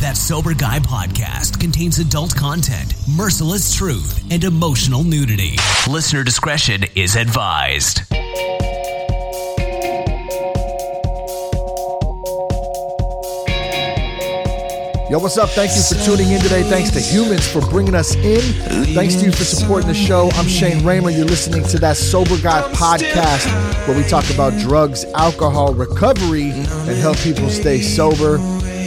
That Sober Guy podcast contains adult content, merciless truth, and emotional nudity. Listener discretion is advised. Yo, what's up? Thank you for tuning in today. Thanks to humans for bringing us in. Thanks to you for supporting the show. I'm Shane Ramer. You're listening to that Sober Guy podcast where we talk about drugs, alcohol, recovery, and help people stay sober.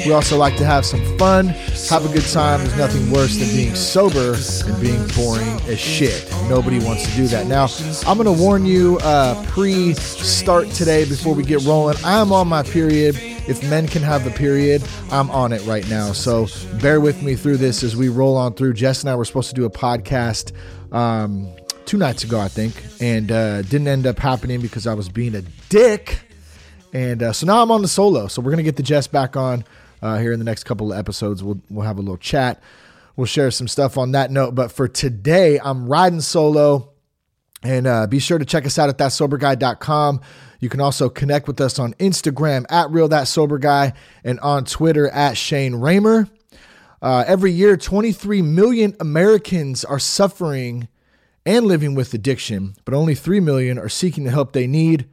We also like to have some fun, have a good time. There's nothing worse than being sober and being boring as shit. Nobody wants to do that. Now, I'm going to warn you uh, pre start today before we get rolling. I'm on my period. If men can have a period, I'm on it right now. So bear with me through this as we roll on through. Jess and I were supposed to do a podcast um, two nights ago, I think, and uh, didn't end up happening because I was being a dick. And uh, so now I'm on the solo. So we're gonna get the Jess back on uh, here in the next couple of episodes. We'll we'll have a little chat. We'll share some stuff on that note. But for today, I'm riding solo. And uh, be sure to check us out at thatsoberguy.com. You can also connect with us on Instagram at Real That Sober Guy and on Twitter at Shane Ramer. Uh, every year, 23 million Americans are suffering and living with addiction, but only 3 million are seeking the help they need.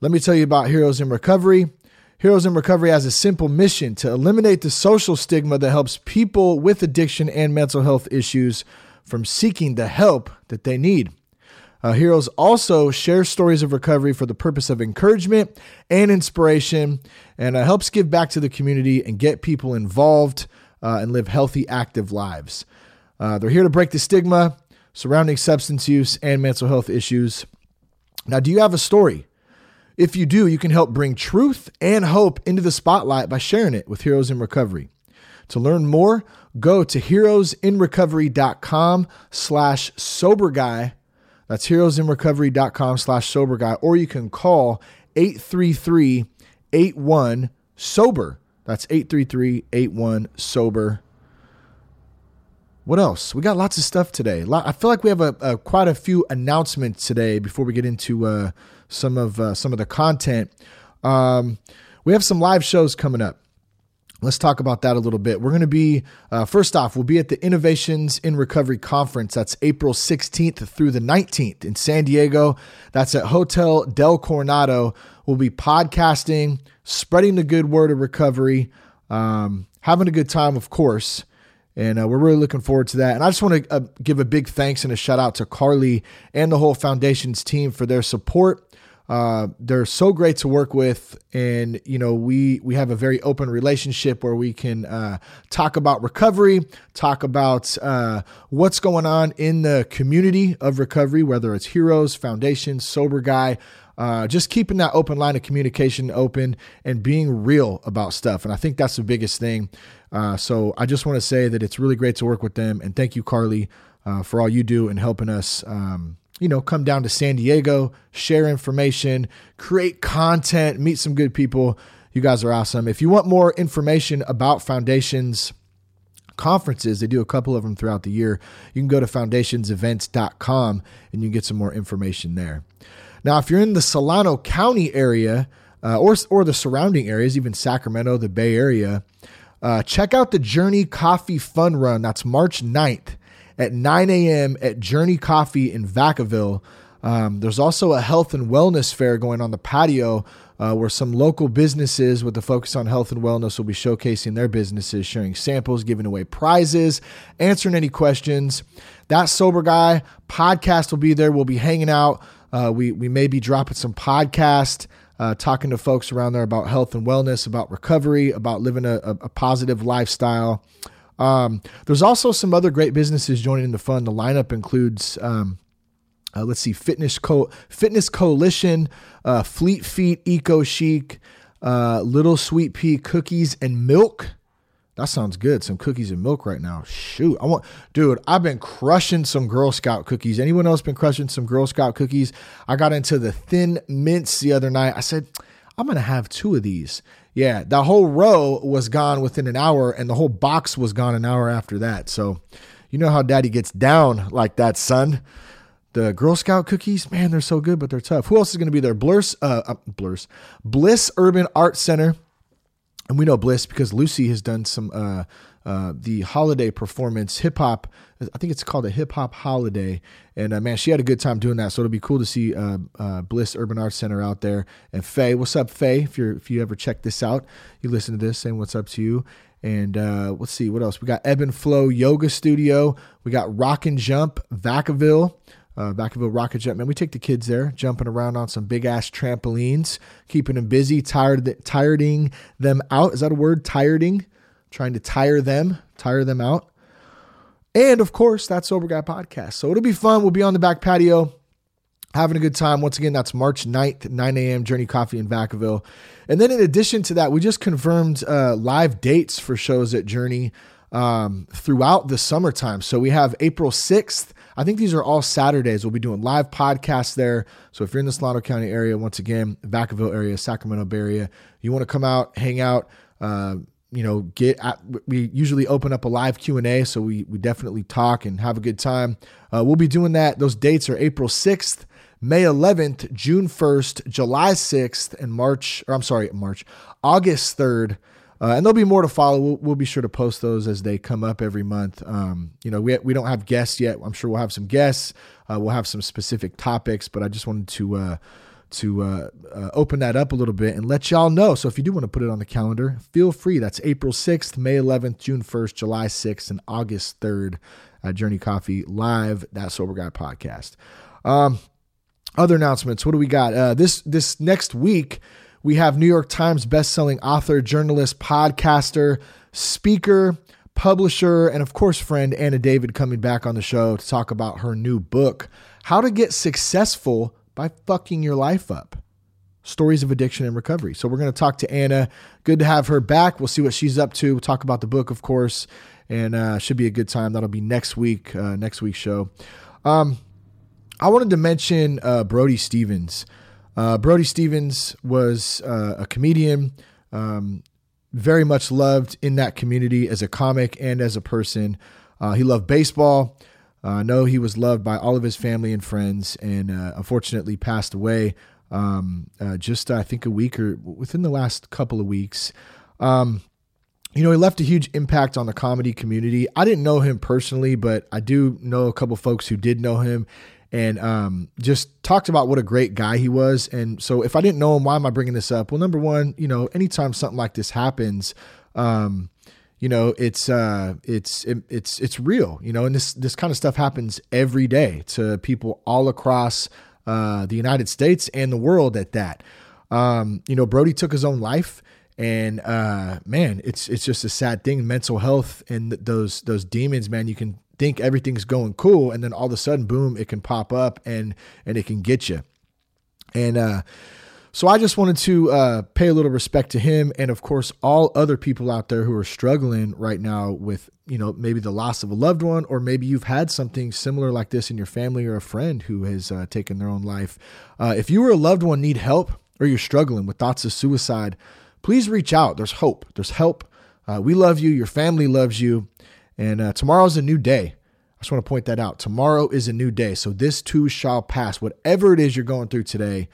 Let me tell you about Heroes in Recovery. Heroes in Recovery has a simple mission to eliminate the social stigma that helps people with addiction and mental health issues from seeking the help that they need. Uh, Heroes also shares stories of recovery for the purpose of encouragement and inspiration and uh, helps give back to the community and get people involved uh, and live healthy, active lives. Uh, they're here to break the stigma surrounding substance use and mental health issues. Now, do you have a story? If you do, you can help bring truth and hope into the spotlight by sharing it with Heroes in Recovery. To learn more, go to heroesinrecovery.com slash sober guy that's heroesinrecovery.com slash sober guy, or you can call 833 81 sober. That's 833 81 sober. What else? We got lots of stuff today. I feel like we have a, a quite a few announcements today before we get into uh, some of uh, some of the content. Um, we have some live shows coming up. Let's talk about that a little bit. We're going to be, uh, first off, we'll be at the Innovations in Recovery Conference. That's April 16th through the 19th in San Diego. That's at Hotel Del Coronado. We'll be podcasting, spreading the good word of recovery, um, having a good time, of course. And uh, we're really looking forward to that. And I just want to uh, give a big thanks and a shout out to Carly and the whole foundation's team for their support uh, they're so great to work with, and you know we we have a very open relationship where we can uh, talk about recovery, talk about uh, what's going on in the community of recovery, whether it's Heroes Foundation, Sober Guy. Uh, just keeping that open line of communication open and being real about stuff. And I think that's the biggest thing. Uh, so I just want to say that it's really great to work with them. And thank you, Carly, for all you do and helping us um, you know, come down to San Diego, share information, create content, meet some good people. You guys are awesome. If you want more information about Foundations conferences, they do a couple of them throughout the year. You can go to foundationsevents.com and you can get some more information there. Now, if you're in the Solano County area uh, or, or the surrounding areas, even Sacramento, the Bay Area, uh, check out the Journey Coffee Fun Run. That's March 9th at 9 a.m. at Journey Coffee in Vacaville. Um, there's also a health and wellness fair going on the patio uh, where some local businesses with a focus on health and wellness will be showcasing their businesses, sharing samples, giving away prizes, answering any questions. That Sober Guy podcast will be there. We'll be hanging out. Uh, we, we may be dropping some podcast, uh, talking to folks around there about health and wellness, about recovery, about living a, a positive lifestyle. Um, there's also some other great businesses joining the fund. The lineup includes, um, uh, let's see, Fitness Co- Fitness Coalition, uh, Fleet Feet, Eco Chic, uh, Little Sweet Pea Cookies and Milk. That sounds good. Some cookies and milk right now. Shoot, I want, dude. I've been crushing some Girl Scout cookies. Anyone else been crushing some Girl Scout cookies? I got into the thin mints the other night. I said, I'm gonna have two of these. Yeah, the whole row was gone within an hour, and the whole box was gone an hour after that. So, you know how daddy gets down like that, son. The Girl Scout cookies, man, they're so good, but they're tough. Who else is going to be there? Blurs, uh, uh, Blurs, Bliss Urban Art Center. and we know Bliss because Lucy has done some uh, uh, the holiday performance hip hop. I think it's called a hip hop holiday, and uh, man, she had a good time doing that. So it'll be cool to see uh, uh, Bliss Urban Arts Center out there. And Faye, what's up, Faye? If you're if you ever check this out, you listen to this, saying what's up to you. And uh, let's see what else we got. Ebb and Flow Yoga Studio. We got Rockin' Jump Vacaville uh, Vacaville Rockin' Jump, Man, we take the kids there, jumping around on some big ass trampolines, keeping them busy, tired, tireding them out. Is that a word? Tireding, trying to tire them, tire them out. And of course, that Sober Guy podcast. So it'll be fun. We'll be on the back patio having a good time. Once again, that's March 9th, 9 a.m., Journey Coffee in Vacaville. And then in addition to that, we just confirmed uh, live dates for shows at Journey um, throughout the summertime. So we have April 6th I think these are all Saturdays. We'll be doing live podcasts there. So if you're in the Solano County area, once again, Vacaville area, Sacramento Bay area, you want to come out, hang out, uh, you know, get at, we usually open up a live Q&A, so we, we definitely talk and have a good time. Uh, we'll be doing that. Those dates are April 6th, May 11th, June 1st, July 6th, and March, or I'm sorry, March, August 3rd. Uh, and there'll be more to follow. We'll, we'll, be sure to post those as they come up every month. Um, you know, we, we don't have guests yet. I'm sure we'll have some guests. Uh, we'll have some specific topics, but I just wanted to uh, to uh, uh, open that up a little bit and let y'all know. So if you do want to put it on the calendar, feel free. That's April 6th, May 11th, June 1st, July 6th, and August 3rd at Journey Coffee live. That Sober Guy podcast. Um, other announcements. What do we got? Uh, this this next week we have New York Times bestselling author, journalist, podcaster, speaker, publisher, and of course, friend Anna David coming back on the show to talk about her new book, How to Get Successful by Fucking Your Life Up Stories of Addiction and Recovery. So, we're going to talk to Anna. Good to have her back. We'll see what she's up to. We'll talk about the book, of course, and uh, should be a good time. That'll be next week, uh, next week's show. Um, I wanted to mention uh, Brody Stevens. Uh, Brody Stevens was uh, a comedian, um, very much loved in that community as a comic and as a person. Uh, he loved baseball. Uh, know he was loved by all of his family and friends, and uh, unfortunately passed away um, uh, just I think a week or within the last couple of weeks. Um, you know, he left a huge impact on the comedy community. I didn't know him personally, but I do know a couple folks who did know him and um, just talked about what a great guy he was. And so, if I didn't know him, why am I bringing this up? Well, number one, you know, anytime something like this happens, um, you know, it's uh, it's it, it's it's real. You know, and this this kind of stuff happens every day to people all across uh, the United States and the world. At that, um, you know, Brody took his own life and uh man it's it's just a sad thing mental health and those those demons man you can think everything's going cool and then all of a sudden boom it can pop up and and it can get you and uh so I just wanted to uh, pay a little respect to him, and of course, all other people out there who are struggling right now with, you know, maybe the loss of a loved one, or maybe you've had something similar like this in your family or a friend who has uh, taken their own life. Uh, if you or a loved one need help, or you're struggling with thoughts of suicide, please reach out. There's hope. There's help. Uh, we love you. Your family loves you. And uh, tomorrow's a new day. I just want to point that out. Tomorrow is a new day. So this too shall pass. Whatever it is you're going through today,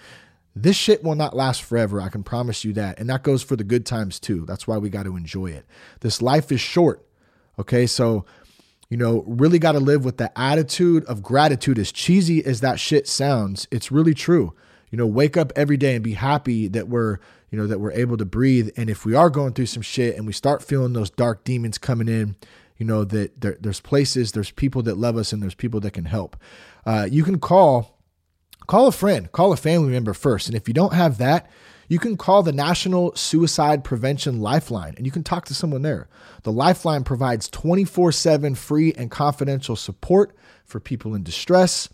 this shit will not last forever. I can promise you that. And that goes for the good times too. That's why we got to enjoy it. This life is short. Okay. So, you know, really got to live with the attitude of gratitude. As cheesy as that shit sounds, it's really true. You know, wake up every day and be happy that we're, you know, that we're able to breathe. And if we are going through some shit and we start feeling those dark demons coming in, you know that there, there's places there's people that love us and there's people that can help uh, you can call call a friend call a family member first and if you don't have that you can call the national suicide prevention lifeline and you can talk to someone there the lifeline provides 24-7 free and confidential support for people in distress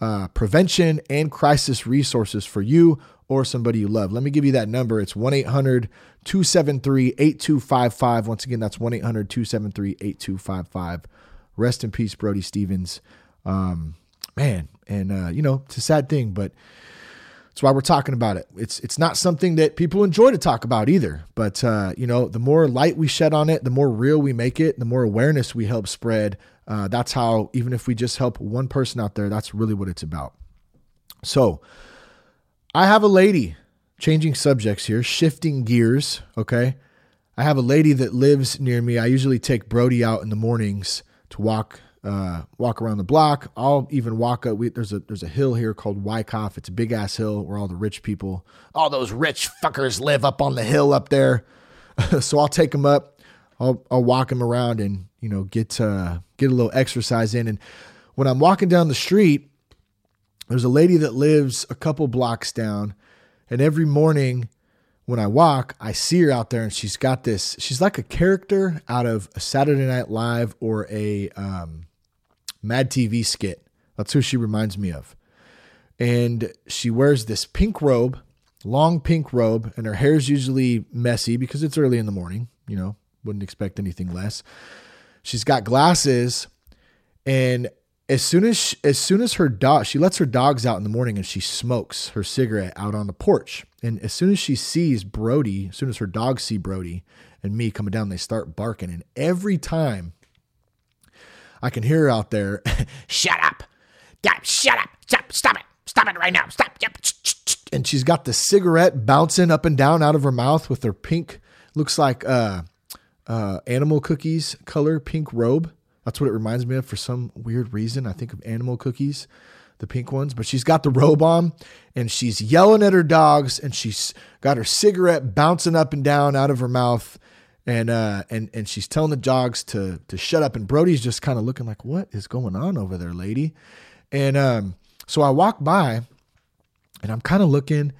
uh, prevention and crisis resources for you or somebody you love. Let me give you that number. It's 1 800 273 8255. Once again, that's 1 800 273 8255. Rest in peace, Brody Stevens. Um, man, and, uh, you know, it's a sad thing, but that's why we're talking about it. It's it's not something that people enjoy to talk about either. But uh, you know, the more light we shed on it, the more real we make it, the more awareness we help spread. Uh, that's how, even if we just help one person out there, that's really what it's about. So, I have a lady changing subjects here, shifting gears. Okay. I have a lady that lives near me. I usually take Brody out in the mornings to walk uh, walk around the block. I'll even walk up. We, there's a there's a hill here called Wyckoff. It's a big ass hill where all the rich people, all those rich fuckers live up on the hill up there. so I'll take them up. I'll I'll walk them around and you know get uh, get a little exercise in. And when I'm walking down the street, there's a lady that lives a couple blocks down, and every morning when I walk, I see her out there and she's got this, she's like a character out of a Saturday Night Live or a um, Mad TV skit. That's who she reminds me of. And she wears this pink robe, long pink robe, and her hair's usually messy because it's early in the morning. You know, wouldn't expect anything less. She's got glasses, and as soon as she, as soon as her dog she lets her dogs out in the morning and she smokes her cigarette out on the porch and as soon as she sees brody as soon as her dogs see brody and me coming down they start barking and every time i can hear her out there shut up shut up stop stop it stop it right now stop yep. and she's got the cigarette bouncing up and down out of her mouth with her pink looks like uh uh animal cookies color pink robe that's what it reminds me of for some weird reason. I think of animal cookies, the pink ones, but she's got the robe on and she's yelling at her dogs and she's got her cigarette bouncing up and down out of her mouth. And uh and and she's telling the dogs to to shut up. And Brody's just kind of looking like, what is going on over there, lady? And um, so I walk by and I'm kind of looking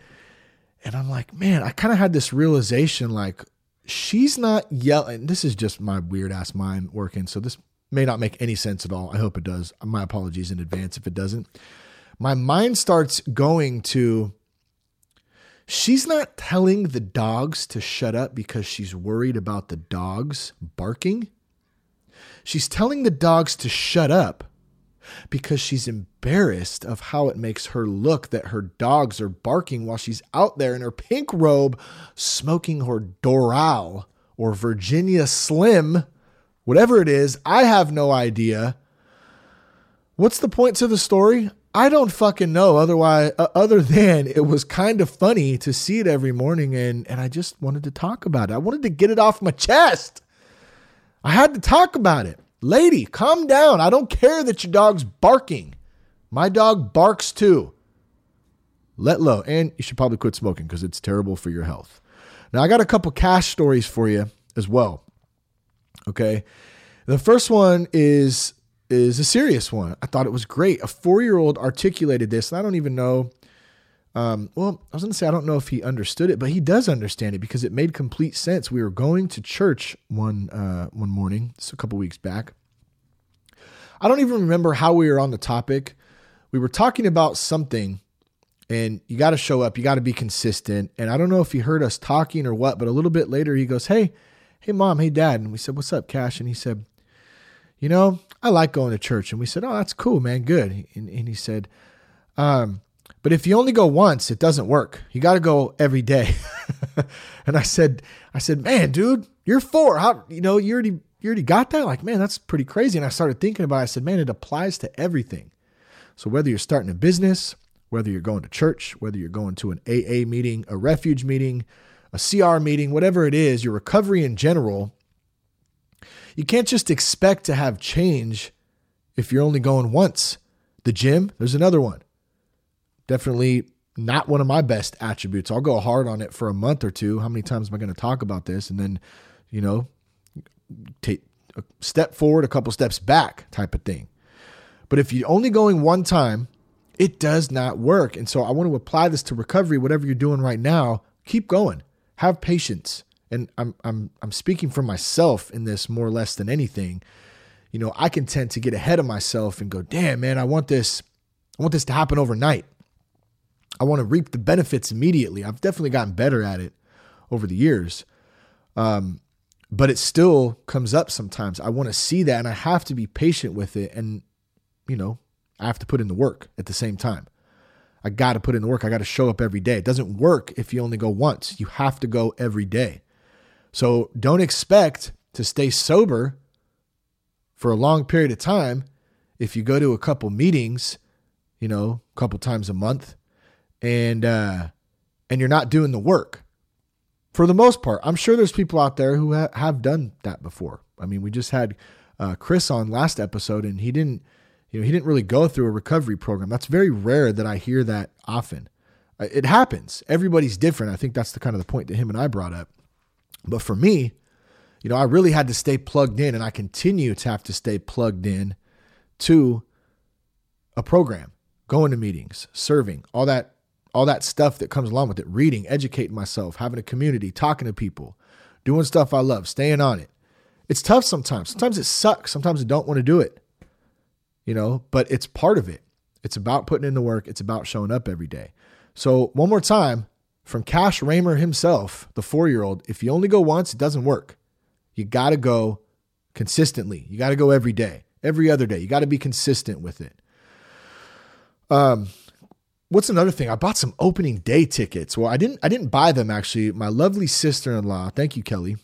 and I'm like, man, I kind of had this realization like she's not yelling. This is just my weird ass mind working. So this may not make any sense at all. I hope it does. My apologies in advance if it doesn't. My mind starts going to she's not telling the dogs to shut up because she's worried about the dogs barking. She's telling the dogs to shut up because she's embarrassed of how it makes her look that her dogs are barking while she's out there in her pink robe smoking her Doral or Virginia Slim whatever it is, I have no idea. What's the point to the story? I don't fucking know. Otherwise, uh, other than it was kind of funny to see it every morning, and and I just wanted to talk about it. I wanted to get it off my chest. I had to talk about it, lady. Calm down. I don't care that your dog's barking. My dog barks too. Let low, and you should probably quit smoking because it's terrible for your health. Now I got a couple cash stories for you as well. Okay. The first one is is a serious one. I thought it was great. A four year old articulated this, and I don't even know. Um, well, I was going to say I don't know if he understood it, but he does understand it because it made complete sense. We were going to church one uh, one morning, just a couple weeks back. I don't even remember how we were on the topic. We were talking about something, and you got to show up. You got to be consistent. And I don't know if he heard us talking or what, but a little bit later he goes, "Hey." hey, mom, hey, dad. And we said, what's up, Cash? And he said, you know, I like going to church. And we said, oh, that's cool, man. Good. And, and he said, um, but if you only go once, it doesn't work. You got to go every day. and I said, I said, man, dude, you're four. How, you know, you already, you already got that? Like, man, that's pretty crazy. And I started thinking about it. I said, man, it applies to everything. So whether you're starting a business, whether you're going to church, whether you're going to an AA meeting, a refuge meeting, a CR meeting, whatever it is, your recovery in general, you can't just expect to have change if you're only going once. The gym, there's another one. Definitely not one of my best attributes. I'll go hard on it for a month or two. How many times am I going to talk about this? And then, you know, take a step forward, a couple steps back type of thing. But if you're only going one time, it does not work. And so I want to apply this to recovery, whatever you're doing right now, keep going have patience. And I'm I'm I'm speaking for myself in this more or less than anything. You know, I can tend to get ahead of myself and go, "Damn, man, I want this I want this to happen overnight. I want to reap the benefits immediately." I've definitely gotten better at it over the years. Um, but it still comes up sometimes. I want to see that and I have to be patient with it and you know, I have to put in the work at the same time. I got to put in the work. I got to show up every day. It doesn't work if you only go once. You have to go every day. So don't expect to stay sober for a long period of time if you go to a couple meetings, you know, a couple times a month and uh and you're not doing the work. for the most part. I'm sure there's people out there who ha- have done that before. I mean, we just had uh, Chris on last episode, and he didn't, you know, he didn't really go through a recovery program. That's very rare that I hear that often. Uh, it happens. Everybody's different. I think that's the kind of the point that him and I brought up. But for me, you know, I really had to stay plugged in, and I continue to have to stay plugged in to a program, going to meetings, serving, all that all that stuff that comes along with it, reading, educating myself, having a community, talking to people, doing stuff I love, staying on it. It's tough sometimes. Sometimes it sucks. Sometimes I don't want to do it. You know, but it's part of it. It's about putting in the work. It's about showing up every day. So, one more time from Cash Ramer himself, the four year old, if you only go once, it doesn't work. You got to go consistently. You got to go every day, every other day. You got to be consistent with it. Um, what's another thing? I bought some opening day tickets. Well, I didn't I didn't buy them actually. My lovely sister-in-law, thank you, Kelly,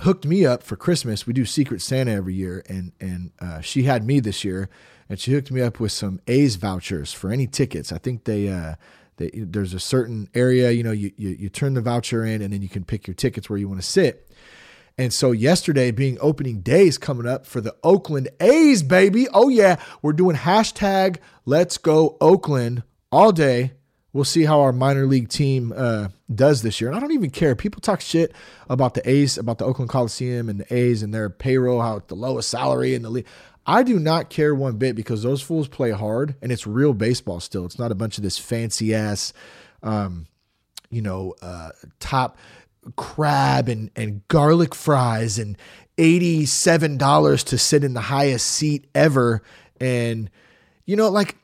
hooked me up for Christmas. We do Secret Santa every year, and and uh, she had me this year, and she hooked me up with some A's vouchers for any tickets. I think they. Uh, there's a certain area, you know, you, you you turn the voucher in, and then you can pick your tickets where you want to sit. And so yesterday, being opening days coming up for the Oakland A's, baby. Oh yeah, we're doing hashtag Let's Go Oakland all day. We'll see how our minor league team uh, does this year. And I don't even care. People talk shit about the A's, about the Oakland Coliseum and the A's and their payroll, how it's the lowest salary in the league. I do not care one bit because those fools play hard and it's real baseball still. It's not a bunch of this fancy ass, um, you know, uh, top crab and, and garlic fries and $87 to sit in the highest seat ever. And, you know, like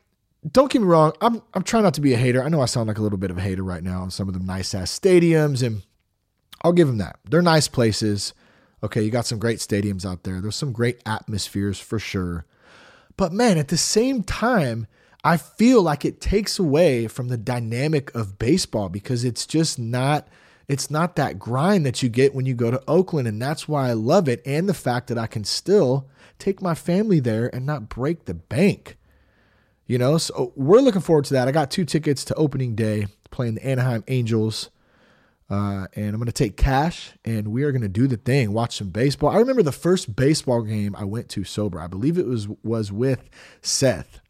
don't get me wrong, I'm I'm trying not to be a hater. I know I sound like a little bit of a hater right now on some of them nice ass stadiums, and I'll give them that. They're nice places. Okay, you got some great stadiums out there. There's some great atmospheres for sure. But man, at the same time, I feel like it takes away from the dynamic of baseball because it's just not it's not that grind that you get when you go to Oakland and that's why I love it and the fact that I can still take my family there and not break the bank. You know, so we're looking forward to that. I got two tickets to opening day playing the Anaheim Angels. Uh, and I'm going to take cash and we are going to do the thing, watch some baseball. I remember the first baseball game I went to sober. I believe it was was with Seth.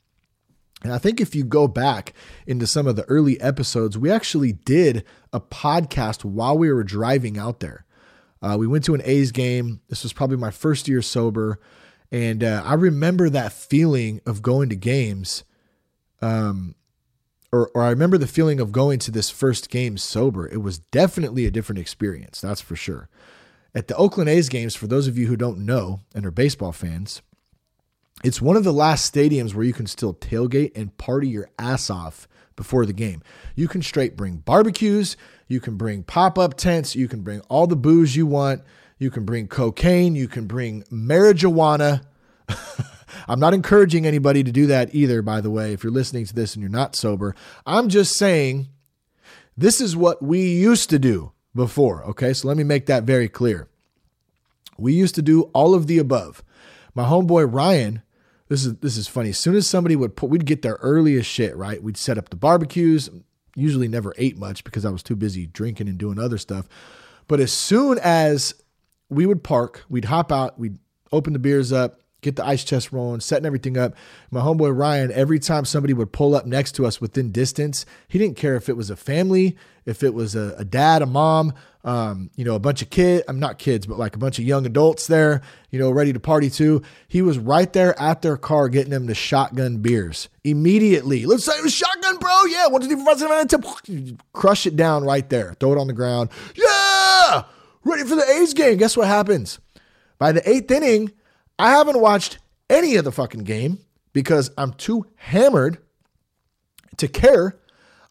And I think if you go back into some of the early episodes, we actually did a podcast while we were driving out there. Uh, we went to an A's game. This was probably my first year sober. And uh, I remember that feeling of going to games. Um, or, or I remember the feeling of going to this first game sober. It was definitely a different experience, that's for sure. At the Oakland A's games, for those of you who don't know and are baseball fans, it's one of the last stadiums where you can still tailgate and party your ass off before the game. You can straight bring barbecues, you can bring pop up tents, you can bring all the booze you want. You can bring cocaine. You can bring marijuana. I'm not encouraging anybody to do that either, by the way, if you're listening to this and you're not sober. I'm just saying this is what we used to do before. Okay. So let me make that very clear. We used to do all of the above. My homeboy Ryan, this is this is funny. As soon as somebody would put, we'd get there early as shit, right? We'd set up the barbecues. Usually never ate much because I was too busy drinking and doing other stuff. But as soon as we would park, we'd hop out, we'd open the beers up, get the ice chest rolling, setting everything up. My homeboy Ryan, every time somebody would pull up next to us within distance, he didn't care if it was a family, if it was a, a dad, a mom, um, you know, a bunch of kids, I'm not kids, but like a bunch of young adults there, you know, ready to party too. He was right there at their car getting them the shotgun beers immediately. Let's say it was shotgun, bro. Yeah, one, two, three, four, five, six, seven, eight, crush it down right there. Throw it on the ground. Yeah ready for the A's game. Guess what happens? By the eighth inning, I haven't watched any of the fucking game because I'm too hammered to care.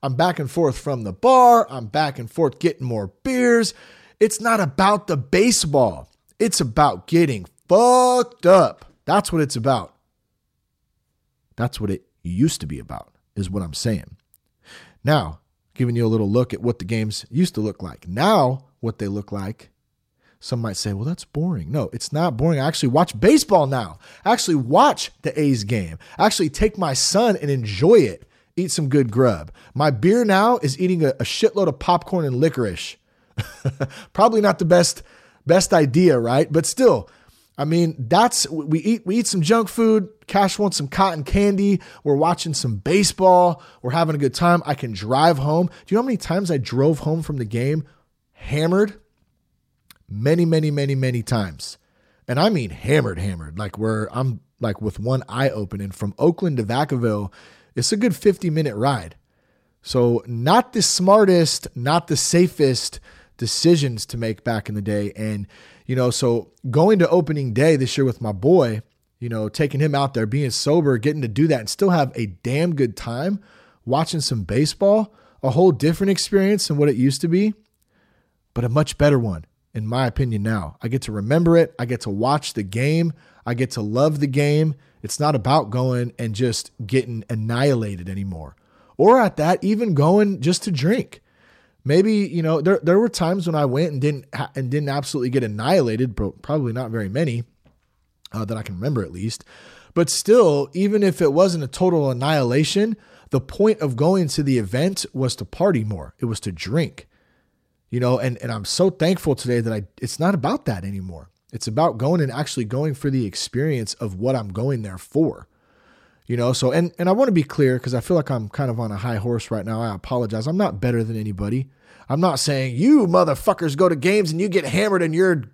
I'm back and forth from the bar. I'm back and forth getting more beers. It's not about the baseball. It's about getting fucked up. That's what it's about. That's what it used to be about, is what I'm saying. Now, giving you a little look at what the games used to look like. Now, what they look like. Some might say, well, that's boring. No, it's not boring. I actually watch baseball now. I actually watch the A's game. I actually take my son and enjoy it. Eat some good grub. My beer now is eating a, a shitload of popcorn and licorice. Probably not the best best idea, right? But still, I mean, that's we eat we eat some junk food. Cash wants some cotton candy. We're watching some baseball. We're having a good time. I can drive home. Do you know how many times I drove home from the game hammered? Many, many, many, many times. And I mean hammered, hammered. Like where I'm like with one eye open. And from Oakland to Vacaville, it's a good 50 minute ride. So, not the smartest, not the safest decisions to make back in the day. And, you know, so going to opening day this year with my boy, you know, taking him out there, being sober, getting to do that and still have a damn good time watching some baseball, a whole different experience than what it used to be, but a much better one, in my opinion, now. I get to remember it. I get to watch the game. I get to love the game. It's not about going and just getting annihilated anymore or at that, even going just to drink. Maybe you know there there were times when I went and didn't and didn't absolutely get annihilated, but probably not very many uh, that I can remember at least. But still, even if it wasn't a total annihilation, the point of going to the event was to party more. It was to drink, you know. And and I'm so thankful today that I it's not about that anymore. It's about going and actually going for the experience of what I'm going there for you know? So and and i want to be clear because i feel like i'm kind of on a high horse right now. I apologize. I'm not better than anybody. I'm not saying you motherfuckers go to games and you get hammered and you're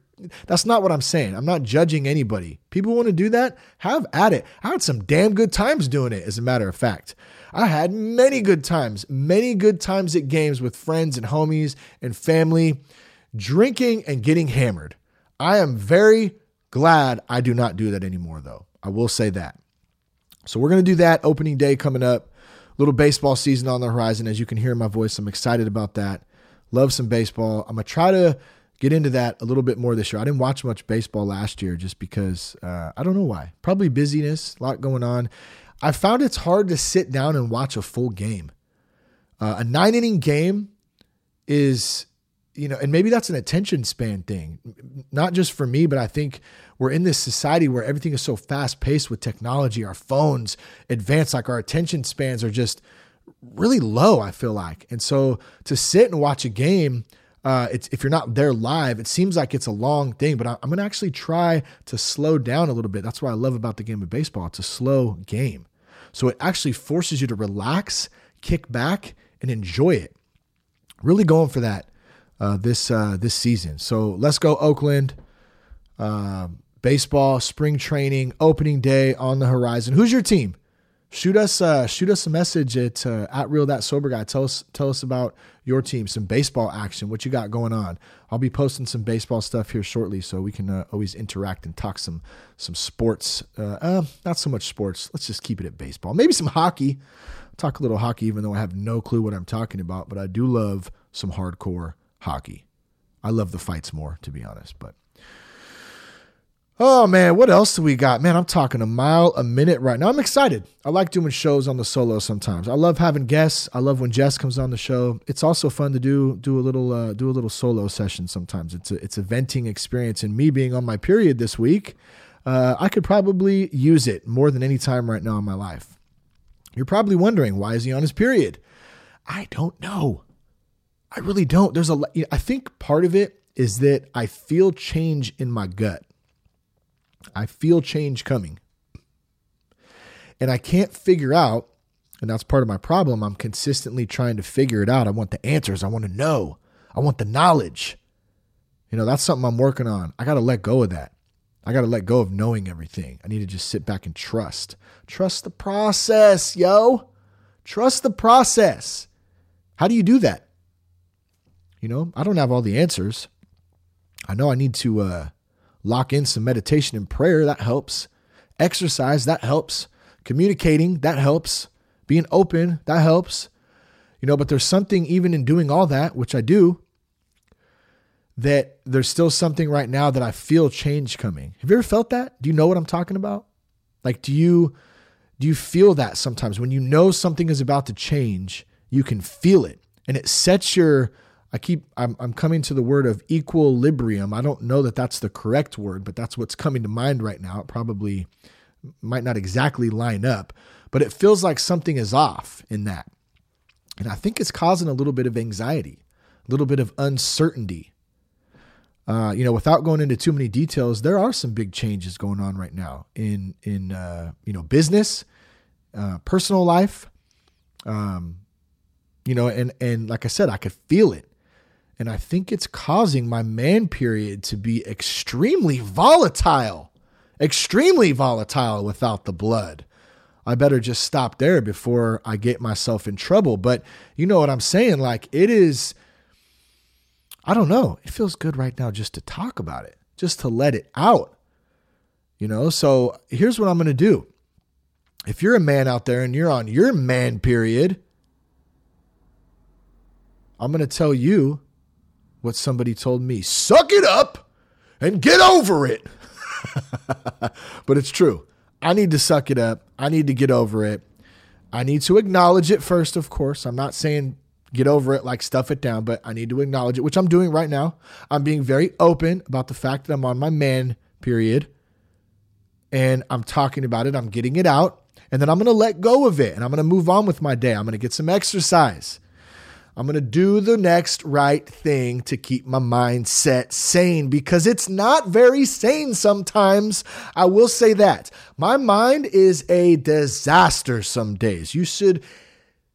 that's not what i'm saying. I'm not judging anybody. People want to do that have at it. I had some damn good times doing it as a matter of fact i had many good times many good times at games with friends and homies and family drinking and getting hammered i am very glad i do not do that anymore though i will say that so we're going to do that opening day coming up. Little baseball season on the horizon. As you can hear my voice, I'm excited about that. Love some baseball. I'm going to try to get into that a little bit more this year. I didn't watch much baseball last year just because uh, I don't know why. Probably busyness, a lot going on. I found it's hard to sit down and watch a full game. Uh, a nine inning game is you know, and maybe that's an attention span thing, not just for me, but I think we're in this society where everything is so fast paced with technology. Our phones advance, like our attention spans are just really low, I feel like. And so to sit and watch a game, uh, if you're not there live, it seems like it's a long thing, but I'm going to actually try to slow down a little bit. That's what I love about the game of baseball. It's a slow game. So it actually forces you to relax, kick back, and enjoy it. Really going for that uh, this uh, this season. So let's go Oakland. Uh, baseball, spring training, opening day on the horizon. Who's your team? Shoot us uh, shoot us a message at uh, at real that sober guy. Tell us tell us about your team, some baseball action, what you got going on. I'll be posting some baseball stuff here shortly, so we can uh, always interact and talk some some sports. Uh, uh, not so much sports. Let's just keep it at baseball. Maybe some hockey. Talk a little hockey, even though I have no clue what I'm talking about. But I do love some hardcore hockey. I love the fights more, to be honest. But oh man, what else do we got? Man, I'm talking a mile a minute right now. I'm excited. I like doing shows on the solo sometimes. I love having guests. I love when Jess comes on the show. It's also fun to do do a little uh, do a little solo session sometimes. It's a it's a venting experience. And me being on my period this week, uh, I could probably use it more than any time right now in my life. You're probably wondering why is he on his period? I don't know. I really don't. There's a I think part of it is that I feel change in my gut. I feel change coming. And I can't figure out, and that's part of my problem. I'm consistently trying to figure it out. I want the answers. I want to know. I want the knowledge. You know, that's something I'm working on. I got to let go of that. I got to let go of knowing everything. I need to just sit back and trust. Trust the process, yo. Trust the process. How do you do that? You know, I don't have all the answers. I know I need to uh, lock in some meditation and prayer. That helps. Exercise, that helps. Communicating, that helps. Being open, that helps. You know, but there's something even in doing all that, which I do, that there's still something right now that I feel change coming. Have you ever felt that? Do you know what I'm talking about? Like, do you do you feel that sometimes when you know something is about to change, you can feel it and it sets your I keep I'm I'm coming to the word of equilibrium. I don't know that that's the correct word, but that's what's coming to mind right now. It probably might not exactly line up, but it feels like something is off in that. And I think it's causing a little bit of anxiety, a little bit of uncertainty. Uh, you know, without going into too many details, there are some big changes going on right now in in uh, you know business, uh, personal life. Um, you know, and and like I said, I could feel it, and I think it's causing my man period to be extremely volatile, extremely volatile without the blood. I better just stop there before I get myself in trouble. But you know what I'm saying? Like it is I don't know. It feels good right now just to talk about it, just to let it out. You know, so here's what I'm going to do. If you're a man out there and you're on your man period, I'm going to tell you what somebody told me. Suck it up and get over it. but it's true. I need to suck it up. I need to get over it. I need to acknowledge it first, of course. I'm not saying get over it, like stuff it down, but I need to acknowledge it, which I'm doing right now. I'm being very open about the fact that I'm on my man period and I'm talking about it. I'm getting it out and then I'm going to let go of it and I'm going to move on with my day. I'm going to get some exercise. I'm going to do the next right thing to keep my mindset sane because it's not very sane sometimes. I will say that. My mind is a disaster some days. You should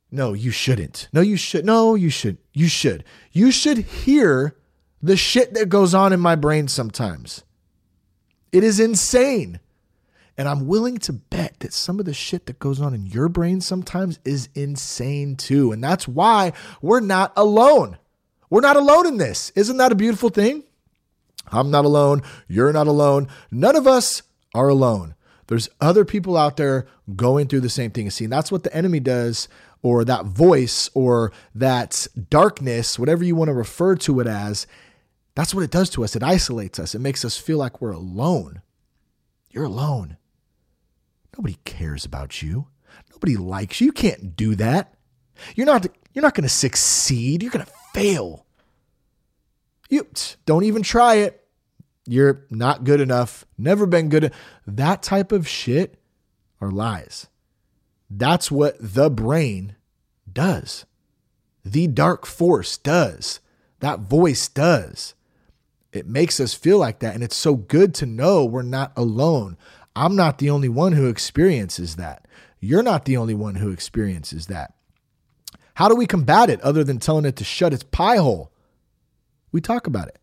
no, you shouldn't. No, you should. No, you should. You should. You should hear the shit that goes on in my brain sometimes. It is insane. And I'm willing to bet that some of the shit that goes on in your brain sometimes is insane too. And that's why we're not alone. We're not alone in this. Isn't that a beautiful thing? I'm not alone. You're not alone. None of us are alone. There's other people out there going through the same thing. See, and that's what the enemy does or that voice or that darkness, whatever you want to refer to it as, that's what it does to us. It isolates us. It makes us feel like we're alone. You're alone. Nobody cares about you. Nobody likes you. You can't do that. You're not you're not going to succeed. You're going to fail. You don't even try it. You're not good enough. Never been good. That type of shit are lies. That's what the brain does. The dark force does. That voice does. It makes us feel like that. And it's so good to know we're not alone. I'm not the only one who experiences that. You're not the only one who experiences that. How do we combat it other than telling it to shut its pie hole? We talk about it.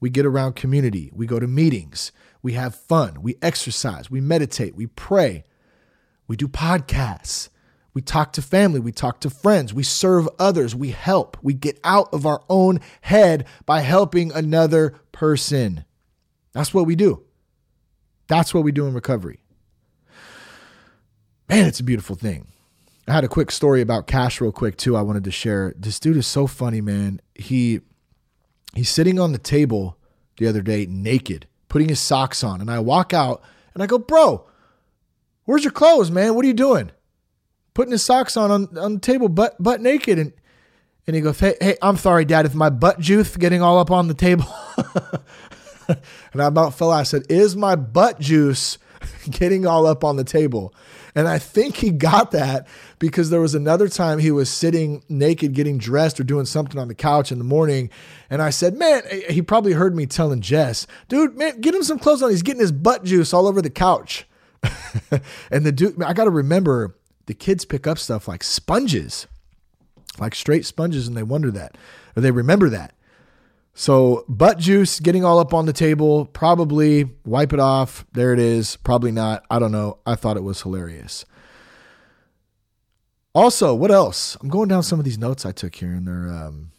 We get around community. We go to meetings. We have fun. We exercise. We meditate. We pray. We do podcasts. We talk to family. We talk to friends. We serve others. We help. We get out of our own head by helping another person. That's what we do. That's what we do in recovery. Man, it's a beautiful thing. I had a quick story about Cash real quick too. I wanted to share. This dude is so funny, man. He he's sitting on the table the other day naked, putting his socks on, and I walk out and I go, "Bro, Where's your clothes, man? What are you doing? Putting his socks on on, on the table, butt butt naked, and and he goes, hey, hey, I'm sorry, Dad, if my butt juice getting all up on the table. and I about fell out. I said, is my butt juice getting all up on the table? And I think he got that because there was another time he was sitting naked, getting dressed or doing something on the couch in the morning. And I said, man, he probably heard me telling Jess, dude, man, get him some clothes on. He's getting his butt juice all over the couch. and the dude, I got to remember the kids pick up stuff like sponges, like straight sponges, and they wonder that, or they remember that. So, butt juice getting all up on the table, probably wipe it off. There it is. Probably not. I don't know. I thought it was hilarious. Also, what else? I'm going down some of these notes I took here, and they're um,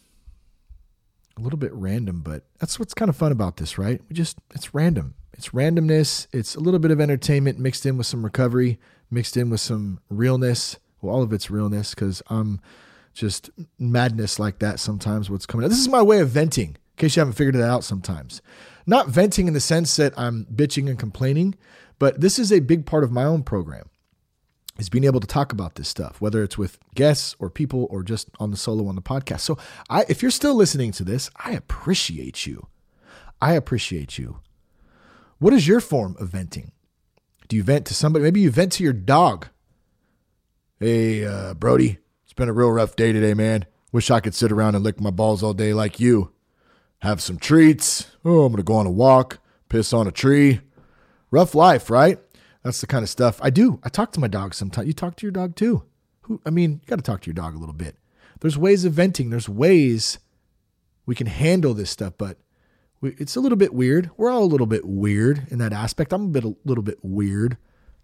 a little bit random, but that's what's kind of fun about this, right? We just, it's random. It's randomness. It's a little bit of entertainment mixed in with some recovery, mixed in with some realness. Well, all of it's realness because I'm just madness like that sometimes. What's coming out. This is my way of venting, in case you haven't figured it out sometimes. Not venting in the sense that I'm bitching and complaining, but this is a big part of my own program is being able to talk about this stuff, whether it's with guests or people or just on the solo on the podcast. So I, if you're still listening to this, I appreciate you. I appreciate you. What is your form of venting? Do you vent to somebody? Maybe you vent to your dog. Hey, uh, Brody, it's been a real rough day today, man. Wish I could sit around and lick my balls all day like you. Have some treats. Oh, I'm going to go on a walk, piss on a tree. Rough life, right? That's the kind of stuff I do. I talk to my dog sometimes. You talk to your dog too. Who I mean, you got to talk to your dog a little bit. There's ways of venting. There's ways we can handle this stuff, but we, it's a little bit weird. We're all a little bit weird in that aspect. I'm a bit a little bit weird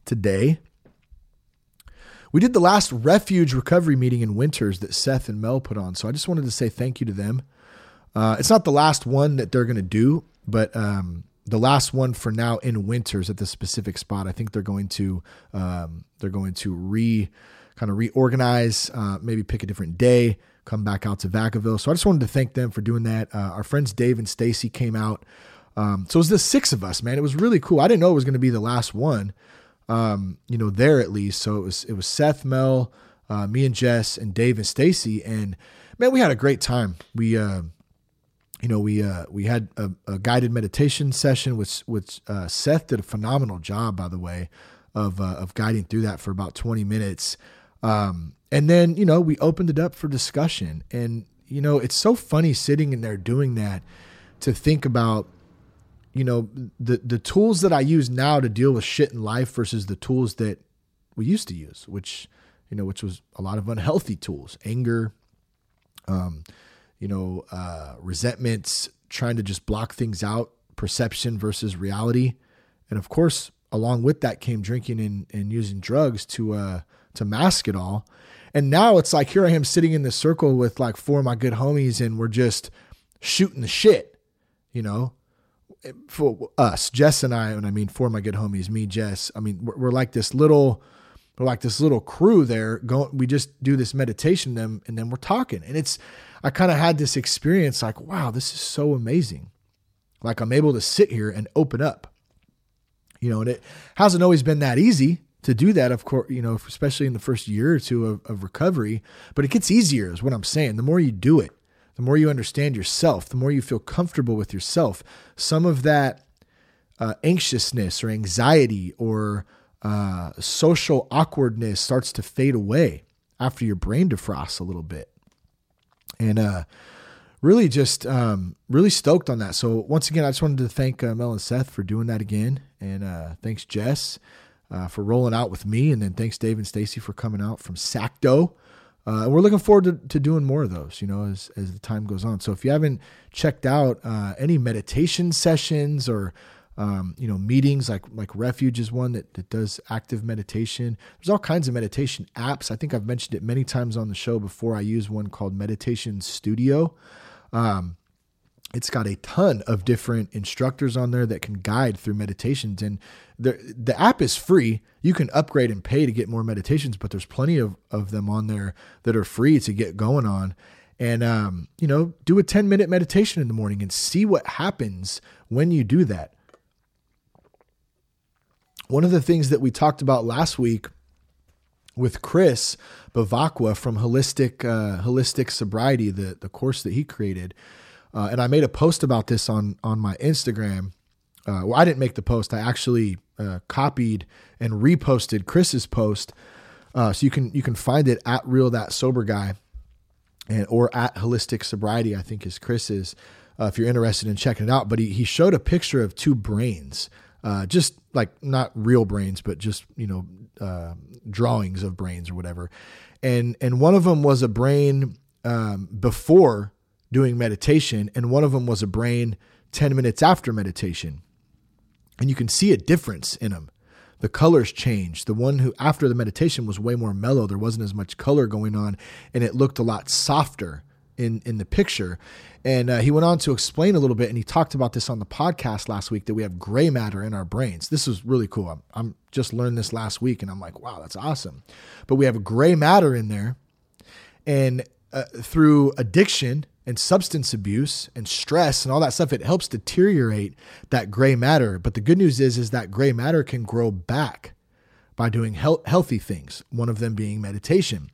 today. We did the last refuge recovery meeting in Winters that Seth and Mel put on. So I just wanted to say thank you to them. Uh, it's not the last one that they're going to do, but um, the last one for now in Winters at this specific spot. I think they're going to um, they're going to re kind of reorganize, uh, maybe pick a different day, come back out to Vacaville. So I just wanted to thank them for doing that. Uh, our friends Dave and Stacy came out. Um, so it was the six of us, man. It was really cool. I didn't know it was going to be the last one um, you know, there at least. So it was it was Seth, Mel, uh, me and Jess, and Dave and Stacy, and man, we had a great time. We, uh, you know, we uh, we had a, a, guided meditation session, which which uh, Seth did a phenomenal job, by the way, of uh, of guiding through that for about twenty minutes. Um, and then you know we opened it up for discussion, and you know it's so funny sitting in there doing that to think about you know the the tools that I use now to deal with shit in life versus the tools that we used to use, which you know, which was a lot of unhealthy tools, anger, um, you know, uh, resentments, trying to just block things out, perception versus reality, and of course, along with that came drinking and, and using drugs to uh, to mask it all. And now it's like here I am sitting in this circle with like four of my good homies, and we're just shooting the shit, you know, for us, Jess and I, and I mean for my good homies, me, Jess. I mean, we're, we're like this little, we're like this little crew there. Going, we just do this meditation, them, and then we're talking, and it's. I kind of had this experience, like, wow, this is so amazing. Like I'm able to sit here and open up, you know, and it hasn't always been that easy to do that, of course, you know, especially in the first year or two of, of recovery, but it gets easier, is what I'm saying. The more you do it, the more you understand yourself, the more you feel comfortable with yourself, some of that uh, anxiousness or anxiety or uh, social awkwardness starts to fade away after your brain defrosts a little bit. And uh, really just um, really stoked on that. So once again, I just wanted to thank uh, Mel and Seth for doing that again. And uh, thanks, Jess, uh, for rolling out with me. And then thanks, Dave and Stacy, for coming out from Sacto. Uh, and we're looking forward to, to doing more of those, you know, as, as the time goes on. So if you haven't checked out uh, any meditation sessions or, um, you know, meetings like like Refuge is one that, that does active meditation. There's all kinds of meditation apps. I think I've mentioned it many times on the show before. I use one called Meditation Studio. Um, it's got a ton of different instructors on there that can guide through meditations and the the app is free you can upgrade and pay to get more meditations but there's plenty of, of them on there that are free to get going on and um, you know do a 10 minute meditation in the morning and see what happens when you do that one of the things that we talked about last week with Chris Bevacqua from Holistic uh, Holistic Sobriety, the the course that he created, uh, and I made a post about this on on my Instagram. Uh, well, I didn't make the post. I actually uh, copied and reposted Chris's post, uh, so you can you can find it at real that sober guy, and or at holistic sobriety. I think is Chris's. Uh, if you're interested in checking it out, but he he showed a picture of two brains, uh, just like not real brains, but just you know drawings of brains or whatever, and and one of them was a brain um, before doing meditation, and one of them was a brain 10 minutes after meditation. And you can see a difference in them. The colors changed. The one who, after the meditation, was way more mellow. There wasn't as much color going on, and it looked a lot softer in, in the picture. And uh, he went on to explain a little bit, and he talked about this on the podcast last week that we have gray matter in our brains. This was really cool. I'm, I'm just learned this last week, and I'm like, wow, that's awesome. But we have gray matter in there, and uh, through addiction and substance abuse and stress and all that stuff, it helps deteriorate that gray matter. But the good news is, is that gray matter can grow back by doing he- healthy things. One of them being meditation.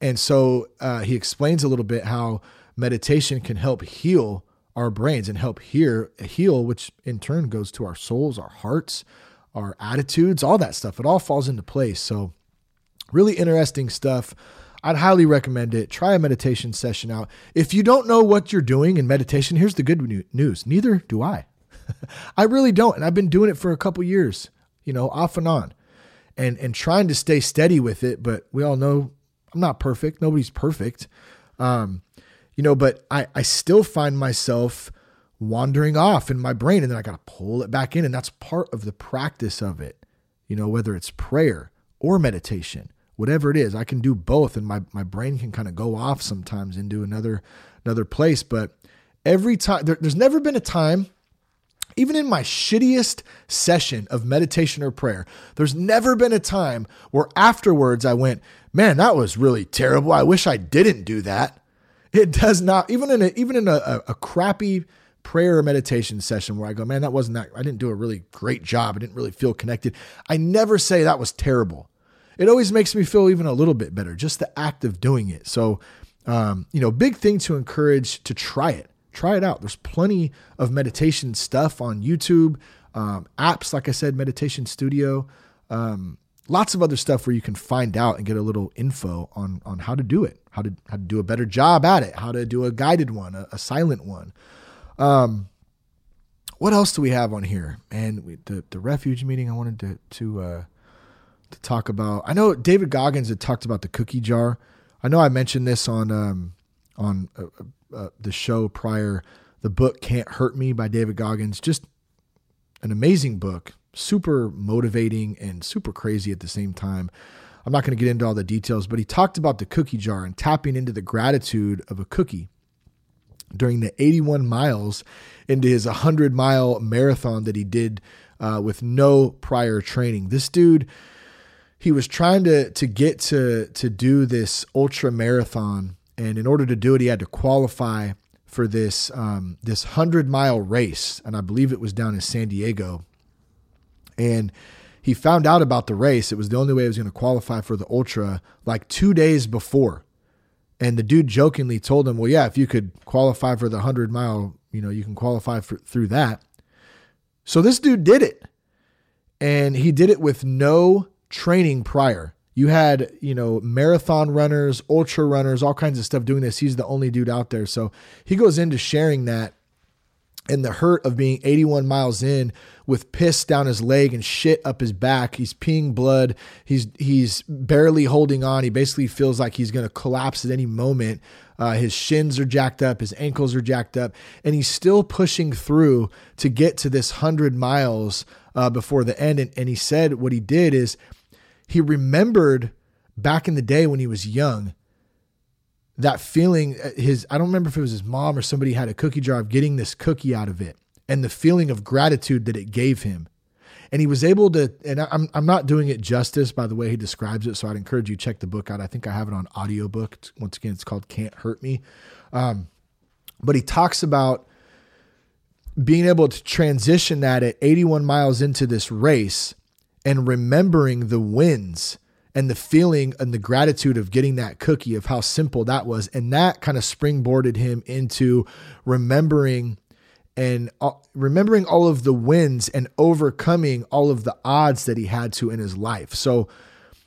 And so uh, he explains a little bit how meditation can help heal our brains and help hear, heal, which in turn goes to our souls, our hearts, our attitudes, all that stuff. It all falls into place. So really interesting stuff. I'd highly recommend it. Try a meditation session out. If you don't know what you're doing in meditation, here's the good news. Neither do I. I really don't. And I've been doing it for a couple years, you know, off and on and, and trying to stay steady with it. But we all know I'm not perfect. Nobody's perfect. Um, you know, but I, I still find myself wandering off in my brain and then I got to pull it back in. And that's part of the practice of it, you know, whether it's prayer or meditation, whatever it is, I can do both. And my, my brain can kind of go off sometimes into another, another place. But every time there, there's never been a time even in my shittiest session of meditation or prayer, there's never been a time where afterwards I went, man, that was really terrible. I wish I didn't do that. It does not, even in a, even in a, a crappy prayer or meditation session where I go, man, that wasn't that, I didn't do a really great job. I didn't really feel connected. I never say that was terrible. It always makes me feel even a little bit better, just the act of doing it. So, um, you know, big thing to encourage to try it. Try it out. There's plenty of meditation stuff on YouTube, um, apps, like I said, Meditation Studio, um, lots of other stuff where you can find out and get a little info on on how to do it, how to how to do a better job at it, how to do a guided one, a, a silent one. Um, what else do we have on here? And we, the the refuge meeting, I wanted to to uh, to talk about. I know David Goggins had talked about the cookie jar. I know I mentioned this on um, on uh, uh, the show prior. The book Can't Hurt Me by David Goggins, just an amazing book, super motivating and super crazy at the same time. I'm not going to get into all the details, but he talked about the cookie jar and tapping into the gratitude of a cookie during the 81 miles into his 100 mile marathon that he did uh, with no prior training. This dude, he was trying to to get to to do this ultra marathon and in order to do it, he had to qualify for this um, this hundred mile race, and I believe it was down in San Diego. And he found out about the race. It was the only way he was going to qualify for the ultra, like two days before. And the dude jokingly told him, "Well, yeah, if you could qualify for the hundred mile, you know, you can qualify for, through that." So this dude did it, and he did it with no training prior. You had, you know, marathon runners, ultra runners, all kinds of stuff doing this. He's the only dude out there. So he goes into sharing that and the hurt of being 81 miles in with piss down his leg and shit up his back. He's peeing blood. He's he's barely holding on. He basically feels like he's going to collapse at any moment. Uh, his shins are jacked up, his ankles are jacked up, and he's still pushing through to get to this hundred miles uh, before the end. And, and he said what he did is he remembered back in the day when he was young that feeling uh, his i don't remember if it was his mom or somebody had a cookie jar of getting this cookie out of it and the feeling of gratitude that it gave him. And he was able to and i'm, I'm not doing it justice by the way he describes it so i'd encourage you check the book out. I think i have it on audiobook. Once again it's called can't hurt me. Um, but he talks about being able to transition that at 81 miles into this race and remembering the wins and the feeling and the gratitude of getting that cookie of how simple that was. And that kind of springboarded him into remembering and uh, remembering all of the wins and overcoming all of the odds that he had to in his life. So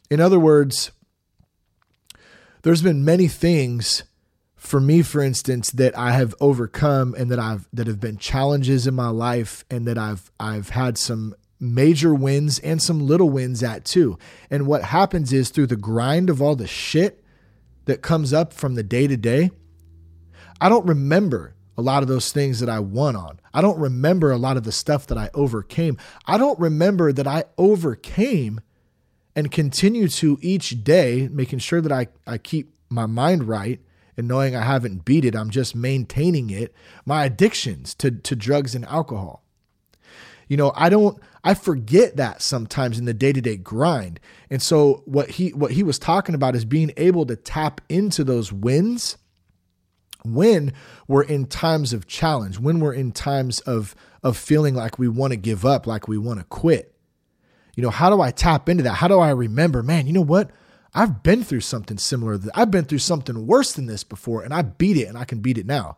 in other words there's been many things for me for instance that I have overcome and that I've that have been challenges in my life and that I've I've had some major wins and some little wins at too. And what happens is through the grind of all the shit that comes up from the day to day, I don't remember a lot of those things that I won on. I don't remember a lot of the stuff that I overcame. I don't remember that I overcame and continue to each day, making sure that I, I keep my mind right and knowing I haven't beat it, I'm just maintaining it, my addictions to, to drugs and alcohol. You know, I don't I forget that sometimes in the day-to-day grind. And so what he what he was talking about is being able to tap into those wins when we're in times of challenge, when we're in times of of feeling like we want to give up, like we want to quit. You know, how do I tap into that? How do I remember, man, you know what? I've been through something similar. I've been through something worse than this before and I beat it and I can beat it now.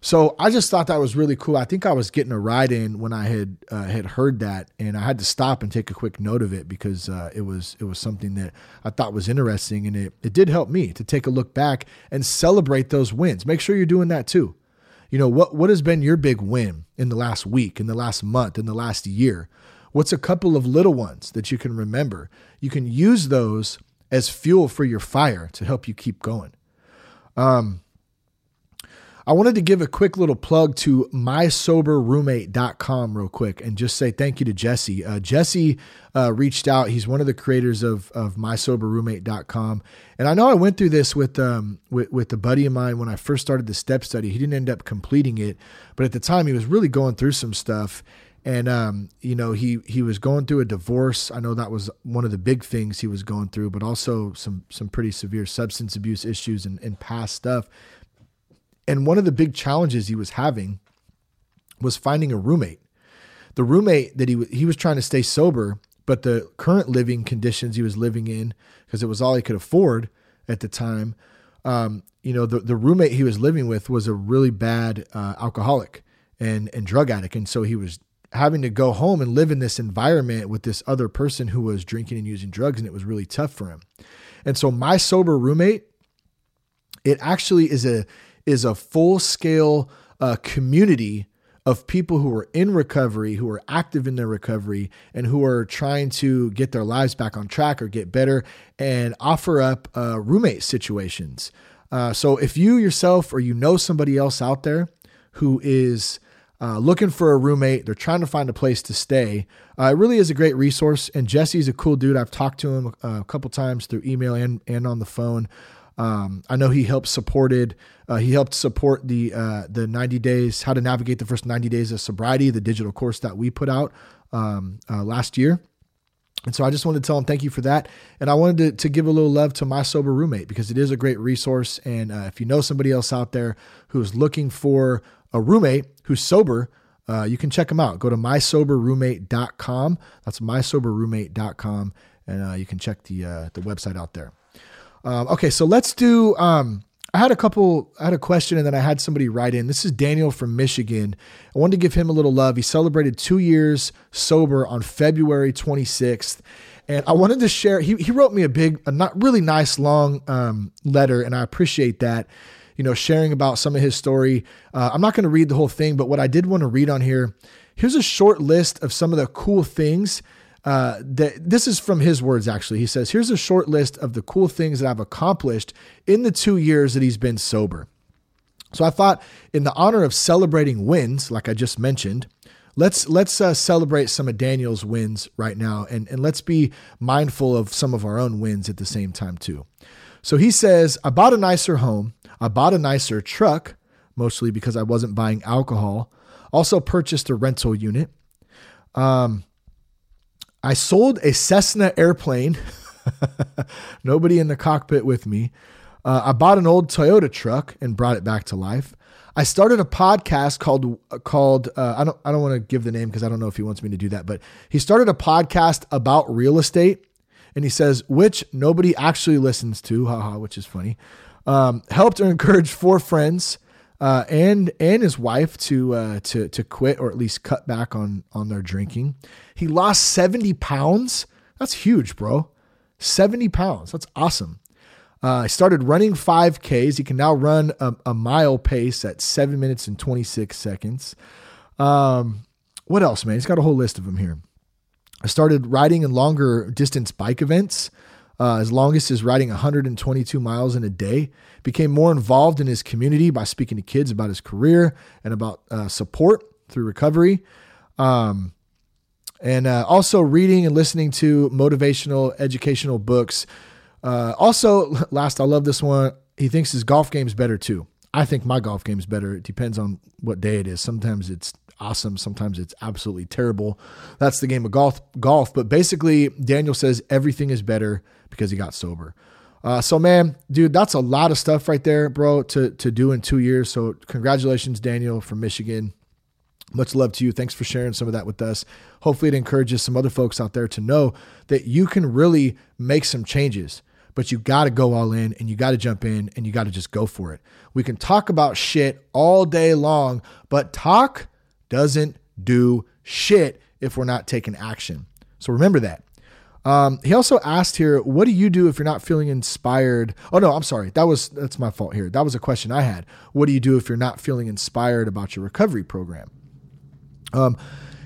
So I just thought that was really cool. I think I was getting a ride in when I had uh, had heard that, and I had to stop and take a quick note of it because uh, it was it was something that I thought was interesting, and it it did help me to take a look back and celebrate those wins. Make sure you're doing that too. You know what what has been your big win in the last week, in the last month, in the last year? What's a couple of little ones that you can remember? You can use those as fuel for your fire to help you keep going. Um, I wanted to give a quick little plug to mysoberroommate.com real quick and just say thank you to Jesse. Uh, Jesse uh, reached out. He's one of the creators of, of mysoberroommate.com. And I know I went through this with, um, with, with a buddy of mine when I first started the step study. He didn't end up completing it, but at the time he was really going through some stuff. And um, you know, he he was going through a divorce. I know that was one of the big things he was going through, but also some some pretty severe substance abuse issues and, and past stuff. And one of the big challenges he was having was finding a roommate. The roommate that he he was trying to stay sober, but the current living conditions he was living in, because it was all he could afford at the time. Um, you know, the the roommate he was living with was a really bad uh, alcoholic and and drug addict, and so he was having to go home and live in this environment with this other person who was drinking and using drugs, and it was really tough for him. And so, my sober roommate, it actually is a is a full scale uh, community of people who are in recovery, who are active in their recovery, and who are trying to get their lives back on track or get better and offer up uh, roommate situations. Uh, so if you yourself or you know somebody else out there who is uh, looking for a roommate, they're trying to find a place to stay, uh, it really is a great resource. And Jesse's a cool dude. I've talked to him a couple times through email and, and on the phone. Um, I know he helped supported uh, he helped support the uh, the 90 days how to navigate the first 90 days of sobriety, the digital course that we put out um, uh, last year. And so I just wanted to tell him thank you for that. And I wanted to, to give a little love to my sober roommate because it is a great resource. And uh, if you know somebody else out there who's looking for a roommate who's sober, uh, you can check them out. Go to mysoberroommate.com. That's mysoberroommate.com. And uh, you can check the, the website out there. Um, okay, so let's do. Um, I had a couple. I had a question, and then I had somebody write in. This is Daniel from Michigan. I wanted to give him a little love. He celebrated two years sober on February 26th, and I wanted to share. He he wrote me a big, a not really nice long um, letter, and I appreciate that. You know, sharing about some of his story. Uh, I'm not going to read the whole thing, but what I did want to read on here. Here's a short list of some of the cool things uh, that this is from his words actually. He says, "Here's a short list of the cool things that I've accomplished in the two years that he's been sober." So I thought, in the honor of celebrating wins, like I just mentioned, let's let's uh, celebrate some of Daniel's wins right now, and and let's be mindful of some of our own wins at the same time too. So he says, "I bought a nicer home. I bought a nicer truck, mostly because I wasn't buying alcohol. Also purchased a rental unit." Um, I sold a Cessna airplane. Nobody in the cockpit with me. Uh, I bought an old Toyota truck and brought it back to life. I started a podcast called called uh, I don't I don't want to give the name because I don't know if he wants me to do that, but he started a podcast about real estate, and he says which nobody actually listens to, haha, which is funny. Um, helped or encouraged four friends uh, and and his wife to uh, to to quit or at least cut back on on their drinking. He lost seventy pounds. That's huge, bro. Seventy pounds. That's awesome. Uh, I started running 5Ks. He can now run a, a mile pace at seven minutes and 26 seconds. Um, what else, man? He's got a whole list of them here. I started riding in longer distance bike events uh, as longest as riding 122 miles in a day. Became more involved in his community by speaking to kids about his career and about uh, support through recovery. Um, and uh, also reading and listening to motivational, educational books. Uh, also, last, I love this one. He thinks his golf game's better too. I think my golf game's better. It depends on what day it is. Sometimes it's awesome. Sometimes it's absolutely terrible. That's the game of golf. Golf, but basically, Daniel says everything is better because he got sober. Uh, so man, dude, that's a lot of stuff right there, bro, to to do in two years. So congratulations, Daniel from Michigan. Much love to you. Thanks for sharing some of that with us. Hopefully, it encourages some other folks out there to know that you can really make some changes. but you got to go all in and you got to jump in and you got to just go for it. We can talk about shit all day long, but talk doesn't do shit if we're not taking action. So remember that. Um, he also asked here, what do you do if you're not feeling inspired? Oh no, I'm sorry. That was that's my fault here. That was a question I had. What do you do if you're not feeling inspired about your recovery program? Um,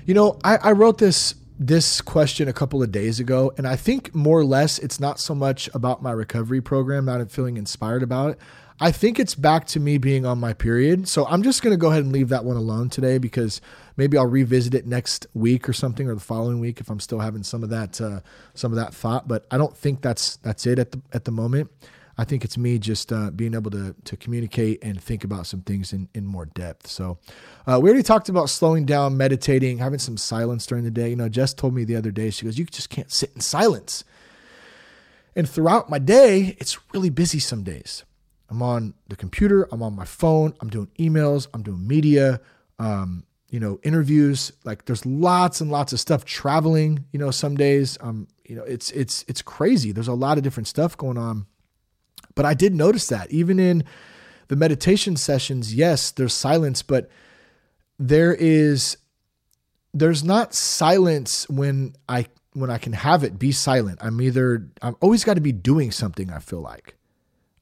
you know, I, I wrote this this question a couple of days ago, and I think more or less it's not so much about my recovery program, not feeling inspired about it. I think it's back to me being on my period. So I'm just going to go ahead and leave that one alone today because maybe I'll revisit it next week or something or the following week if I'm still having some of that uh, some of that thought. But I don't think that's that's it at the at the moment. I think it's me just uh, being able to to communicate and think about some things in, in more depth. So uh, we already talked about slowing down, meditating, having some silence during the day. You know, Jess told me the other day, she goes, "You just can't sit in silence." And throughout my day, it's really busy some days. I'm on the computer, I'm on my phone, I'm doing emails, I'm doing media, um, you know, interviews. Like there's lots and lots of stuff traveling, you know, some days. Um, you know, it's it's it's crazy. There's a lot of different stuff going on. But I did notice that even in the meditation sessions, yes, there's silence, but there is there's not silence when I when I can have it be silent. I'm either I'm always got to be doing something, I feel like.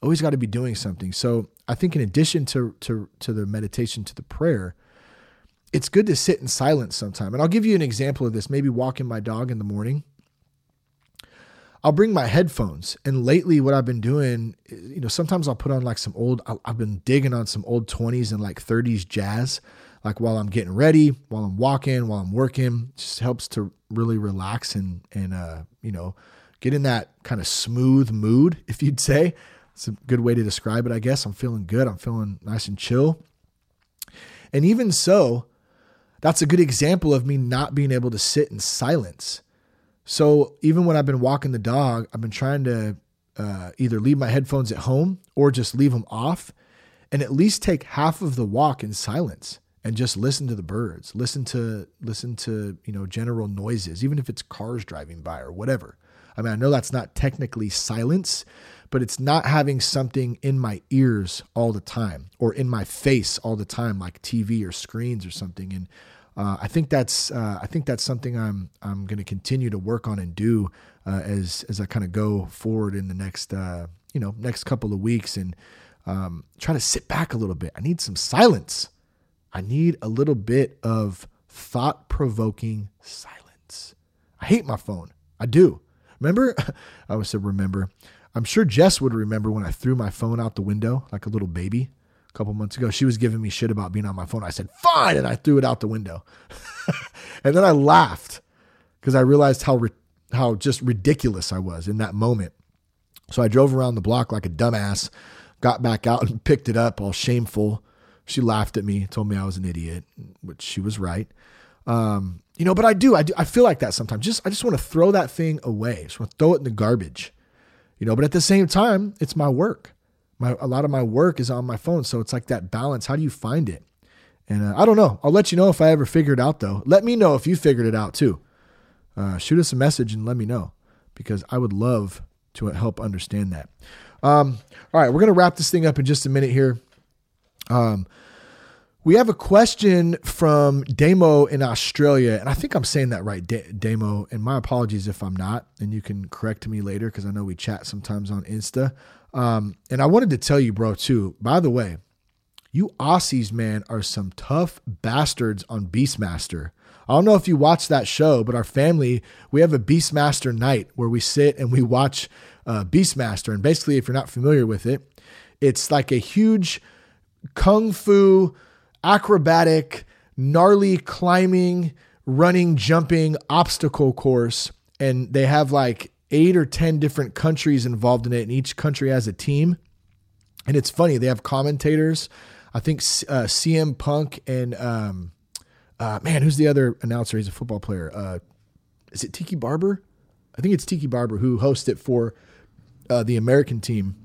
Always got to be doing something. So I think in addition to to to the meditation, to the prayer, it's good to sit in silence sometime. And I'll give you an example of this. Maybe walking my dog in the morning I'll bring my headphones. And lately, what I've been doing, you know, sometimes I'll put on like some old, I've been digging on some old 20s and like 30s jazz, like while I'm getting ready, while I'm walking, while I'm working. It just helps to really relax and, and, uh, you know, get in that kind of smooth mood, if you'd say. It's a good way to describe it, I guess. I'm feeling good. I'm feeling nice and chill. And even so, that's a good example of me not being able to sit in silence so even when I've been walking the dog, I've been trying to uh, either leave my headphones at home or just leave them off and at least take half of the walk in silence and just listen to the birds listen to listen to you know general noises even if it's cars driving by or whatever i mean i know that's not technically silence but it's not having something in my ears all the time or in my face all the time like tv or screens or something and uh, I think that's uh, I think that's something I'm I'm going to continue to work on and do uh, as as I kind of go forward in the next uh, you know next couple of weeks and um, try to sit back a little bit. I need some silence. I need a little bit of thought provoking silence. I hate my phone. I do. Remember? I always said remember. I'm sure Jess would remember when I threw my phone out the window like a little baby a couple months ago. She was giving me shit about being on my phone. I said, fine. And I threw it out the window. and then I laughed because I realized how, how just ridiculous I was in that moment. So I drove around the block like a dumbass, got back out and picked it up all shameful. She laughed at me, told me I was an idiot, which she was right. Um, you know, but I do, I do, I feel like that sometimes. Just, I just want to throw that thing away. just want to throw it in the garbage, you know, but at the same time, it's my work my a lot of my work is on my phone, so it's like that balance. How do you find it? And uh, I don't know. I'll let you know if I ever figure it out, though. Let me know if you figured it out too. Uh, shoot us a message and let me know because I would love to help understand that. Um, all right, we're gonna wrap this thing up in just a minute here. Um, we have a question from Damo in Australia, and I think I'm saying that right, Damo. And my apologies if I'm not, and you can correct me later because I know we chat sometimes on Insta. Um, and I wanted to tell you, bro, too. By the way, you Aussies, man, are some tough bastards on Beastmaster. I don't know if you watch that show, but our family, we have a Beastmaster night where we sit and we watch uh, Beastmaster. And basically, if you're not familiar with it, it's like a huge kung fu, acrobatic, gnarly climbing, running, jumping obstacle course. And they have like eight or 10 different countries involved in it, and each country has a team. And it's funny, they have commentators. I think uh, CM Punk and, um, uh, man, who's the other announcer? He's a football player. Uh, is it Tiki Barber? I think it's Tiki Barber who hosts it for uh, the American team.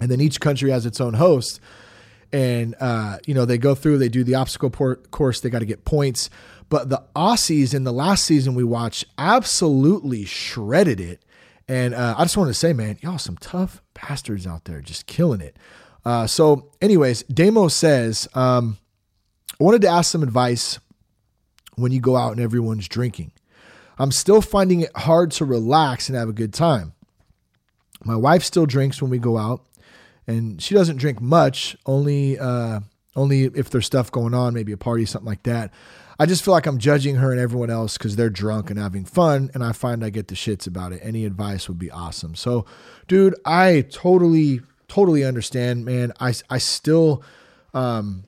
And then each country has its own host. And, uh, you know, they go through, they do the obstacle port course, they got to get points. But the Aussies in the last season we watched absolutely shredded it. And uh, I just wanted to say, man, y'all some tough bastards out there, just killing it. Uh, so, anyways, Damo says, um, I wanted to ask some advice when you go out and everyone's drinking. I'm still finding it hard to relax and have a good time. My wife still drinks when we go out, and she doesn't drink much, only uh, only if there's stuff going on, maybe a party, something like that. I just feel like I'm judging her and everyone else because they're drunk and having fun, and I find I get the shits about it. Any advice would be awesome. So, dude, I totally, totally understand, man. I, I still, um,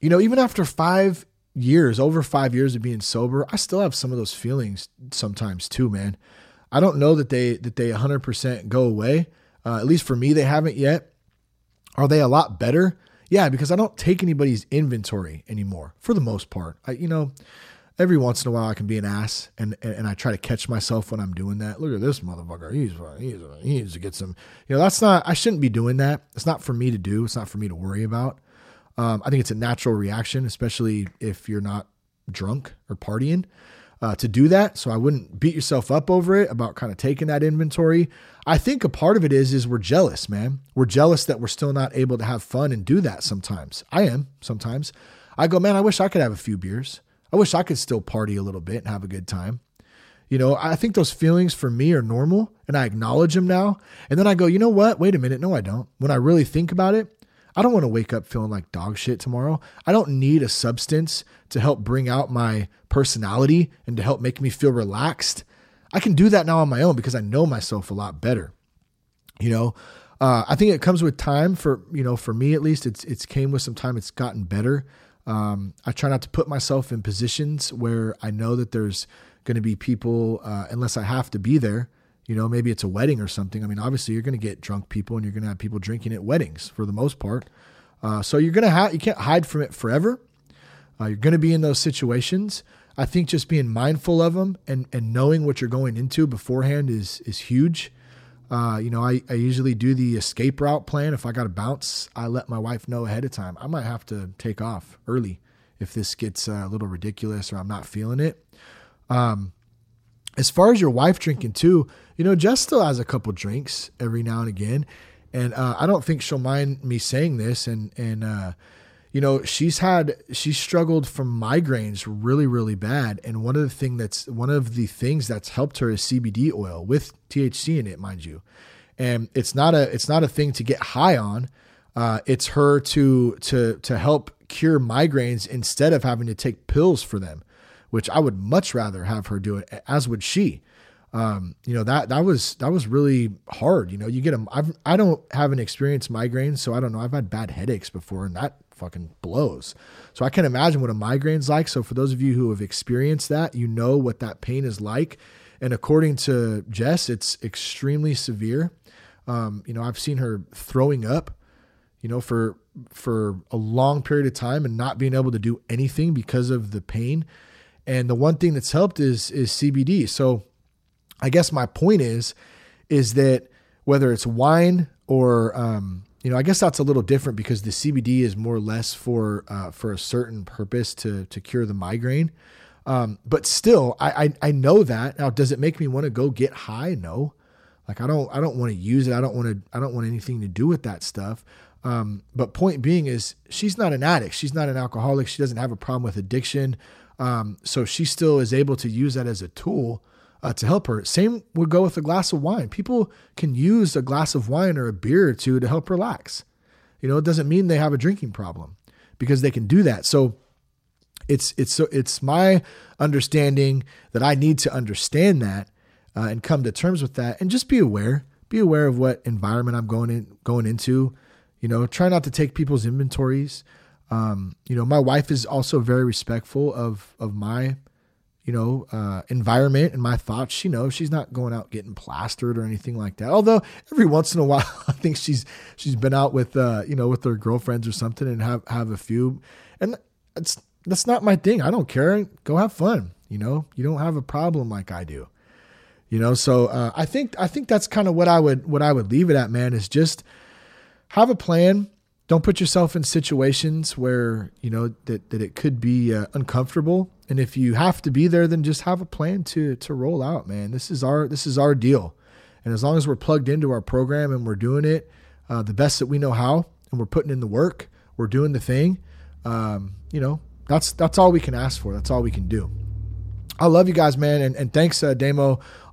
you know, even after five years, over five years of being sober, I still have some of those feelings sometimes too, man. I don't know that they that they 100% go away. Uh, at least for me, they haven't yet. Are they a lot better? Yeah, because I don't take anybody's inventory anymore for the most part. I, you know, every once in a while I can be an ass and, and I try to catch myself when I'm doing that. Look at this motherfucker. He's, he's, he needs to get some, you know, that's not, I shouldn't be doing that. It's not for me to do. It's not for me to worry about. Um, I think it's a natural reaction, especially if you're not drunk or partying uh, to do that. So I wouldn't beat yourself up over it about kind of taking that inventory. I think a part of it is is we're jealous, man. We're jealous that we're still not able to have fun and do that sometimes. I am sometimes. I go, man, I wish I could have a few beers. I wish I could still party a little bit and have a good time. You know, I think those feelings for me are normal and I acknowledge them now. And then I go, you know what? Wait a minute. No, I don't. When I really think about it, I don't want to wake up feeling like dog shit tomorrow. I don't need a substance to help bring out my personality and to help make me feel relaxed. I can do that now on my own because I know myself a lot better. You know, uh, I think it comes with time for you know for me at least. It's it's came with some time. It's gotten better. Um, I try not to put myself in positions where I know that there's going to be people uh, unless I have to be there you know, maybe it's a wedding or something. I mean, obviously you're going to get drunk people and you're going to have people drinking at weddings for the most part. Uh, so you're going to have, you can't hide from it forever. Uh, you're going to be in those situations. I think just being mindful of them and, and knowing what you're going into beforehand is, is huge. Uh, you know, I, I usually do the escape route plan. If I got to bounce, I let my wife know ahead of time. I might have to take off early if this gets uh, a little ridiculous or I'm not feeling it. Um, as far as your wife drinking too, you know, Jess still has a couple drinks every now and again, and uh, I don't think she'll mind me saying this. And and uh, you know, she's had she's struggled from migraines really really bad, and one of the thing that's one of the things that's helped her is CBD oil with THC in it, mind you. And it's not a it's not a thing to get high on. Uh, it's her to to to help cure migraines instead of having to take pills for them which I would much rather have her do it, as would she. Um, you know that that was that was really hard. You know, you get them. I've I don't have an experienced migraine, so I don't know. I've had bad headaches before, and that fucking blows. So I can't imagine what a migraine's like. So for those of you who have experienced that, you know what that pain is like. And according to Jess, it's extremely severe. Um, you know, I've seen her throwing up, you know, for for a long period of time and not being able to do anything because of the pain. And the one thing that's helped is is CBD. So I guess my point is is that whether it's wine or um, you know, I guess that's a little different because the CBD is more or less for uh, for a certain purpose to to cure the migraine. Um, but still, I, I I know that. Now, does it make me want to go get high? No. Like I don't I don't want to use it. I don't want to I don't want anything to do with that stuff. Um, but point being is she's not an addict. She's not an alcoholic. She doesn't have a problem with addiction. Um, so she still is able to use that as a tool uh, to help her. Same would go with a glass of wine. People can use a glass of wine or a beer or two to help relax. You know, it doesn't mean they have a drinking problem because they can do that. So it's it's so it's my understanding that I need to understand that uh, and come to terms with that and just be aware. Be aware of what environment I'm going in going into. You know, try not to take people's inventories. Um, you know, my wife is also very respectful of of my, you know, uh, environment and my thoughts. She knows she's not going out getting plastered or anything like that. Although every once in a while, I think she's she's been out with uh, you know with her girlfriends or something and have have a few, and it's that's not my thing. I don't care. Go have fun. You know, you don't have a problem like I do. You know, so uh, I think I think that's kind of what I would what I would leave it at, man. Is just have a plan don't put yourself in situations where you know that, that it could be uh, uncomfortable and if you have to be there then just have a plan to to roll out man this is our this is our deal And as long as we're plugged into our program and we're doing it uh, the best that we know how, and we're putting in the work, we're doing the thing, um, you know, that's that's all we can ask for. That's all we can do. I love you guys, man, and, and thanks, uh,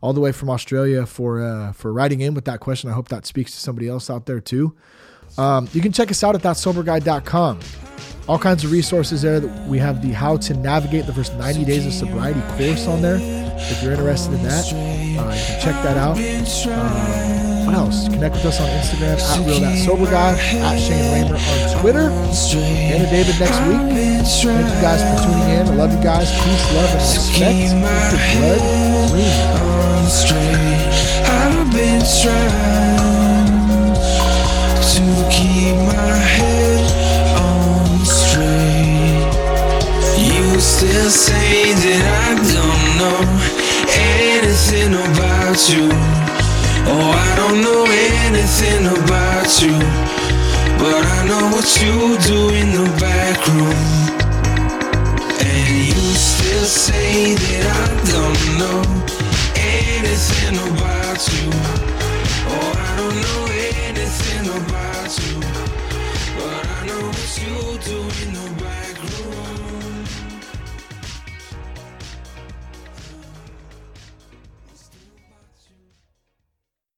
all the way from Australia for uh, for writing in with that question. I hope that speaks to somebody else out there too. Um, you can check us out at thatsoberguy.com. All kinds of resources there. We have the how to navigate the first 90 days of sobriety course on there. If you're interested in that, uh, you can check that out. Um, what else? Connect with us on Instagram at real that sober guy at Shane Ramer on Twitter. Anna David next week. Thank you guys for tuning in. I love you guys. Peace, love, and respect. Blood clean. I've been trying still say that I don't know anything about you. Oh, I don't know anything about you. But I know what you do in the back room. And you still say that I don't know anything about you. Oh, I don't know about you. But I know what you do in the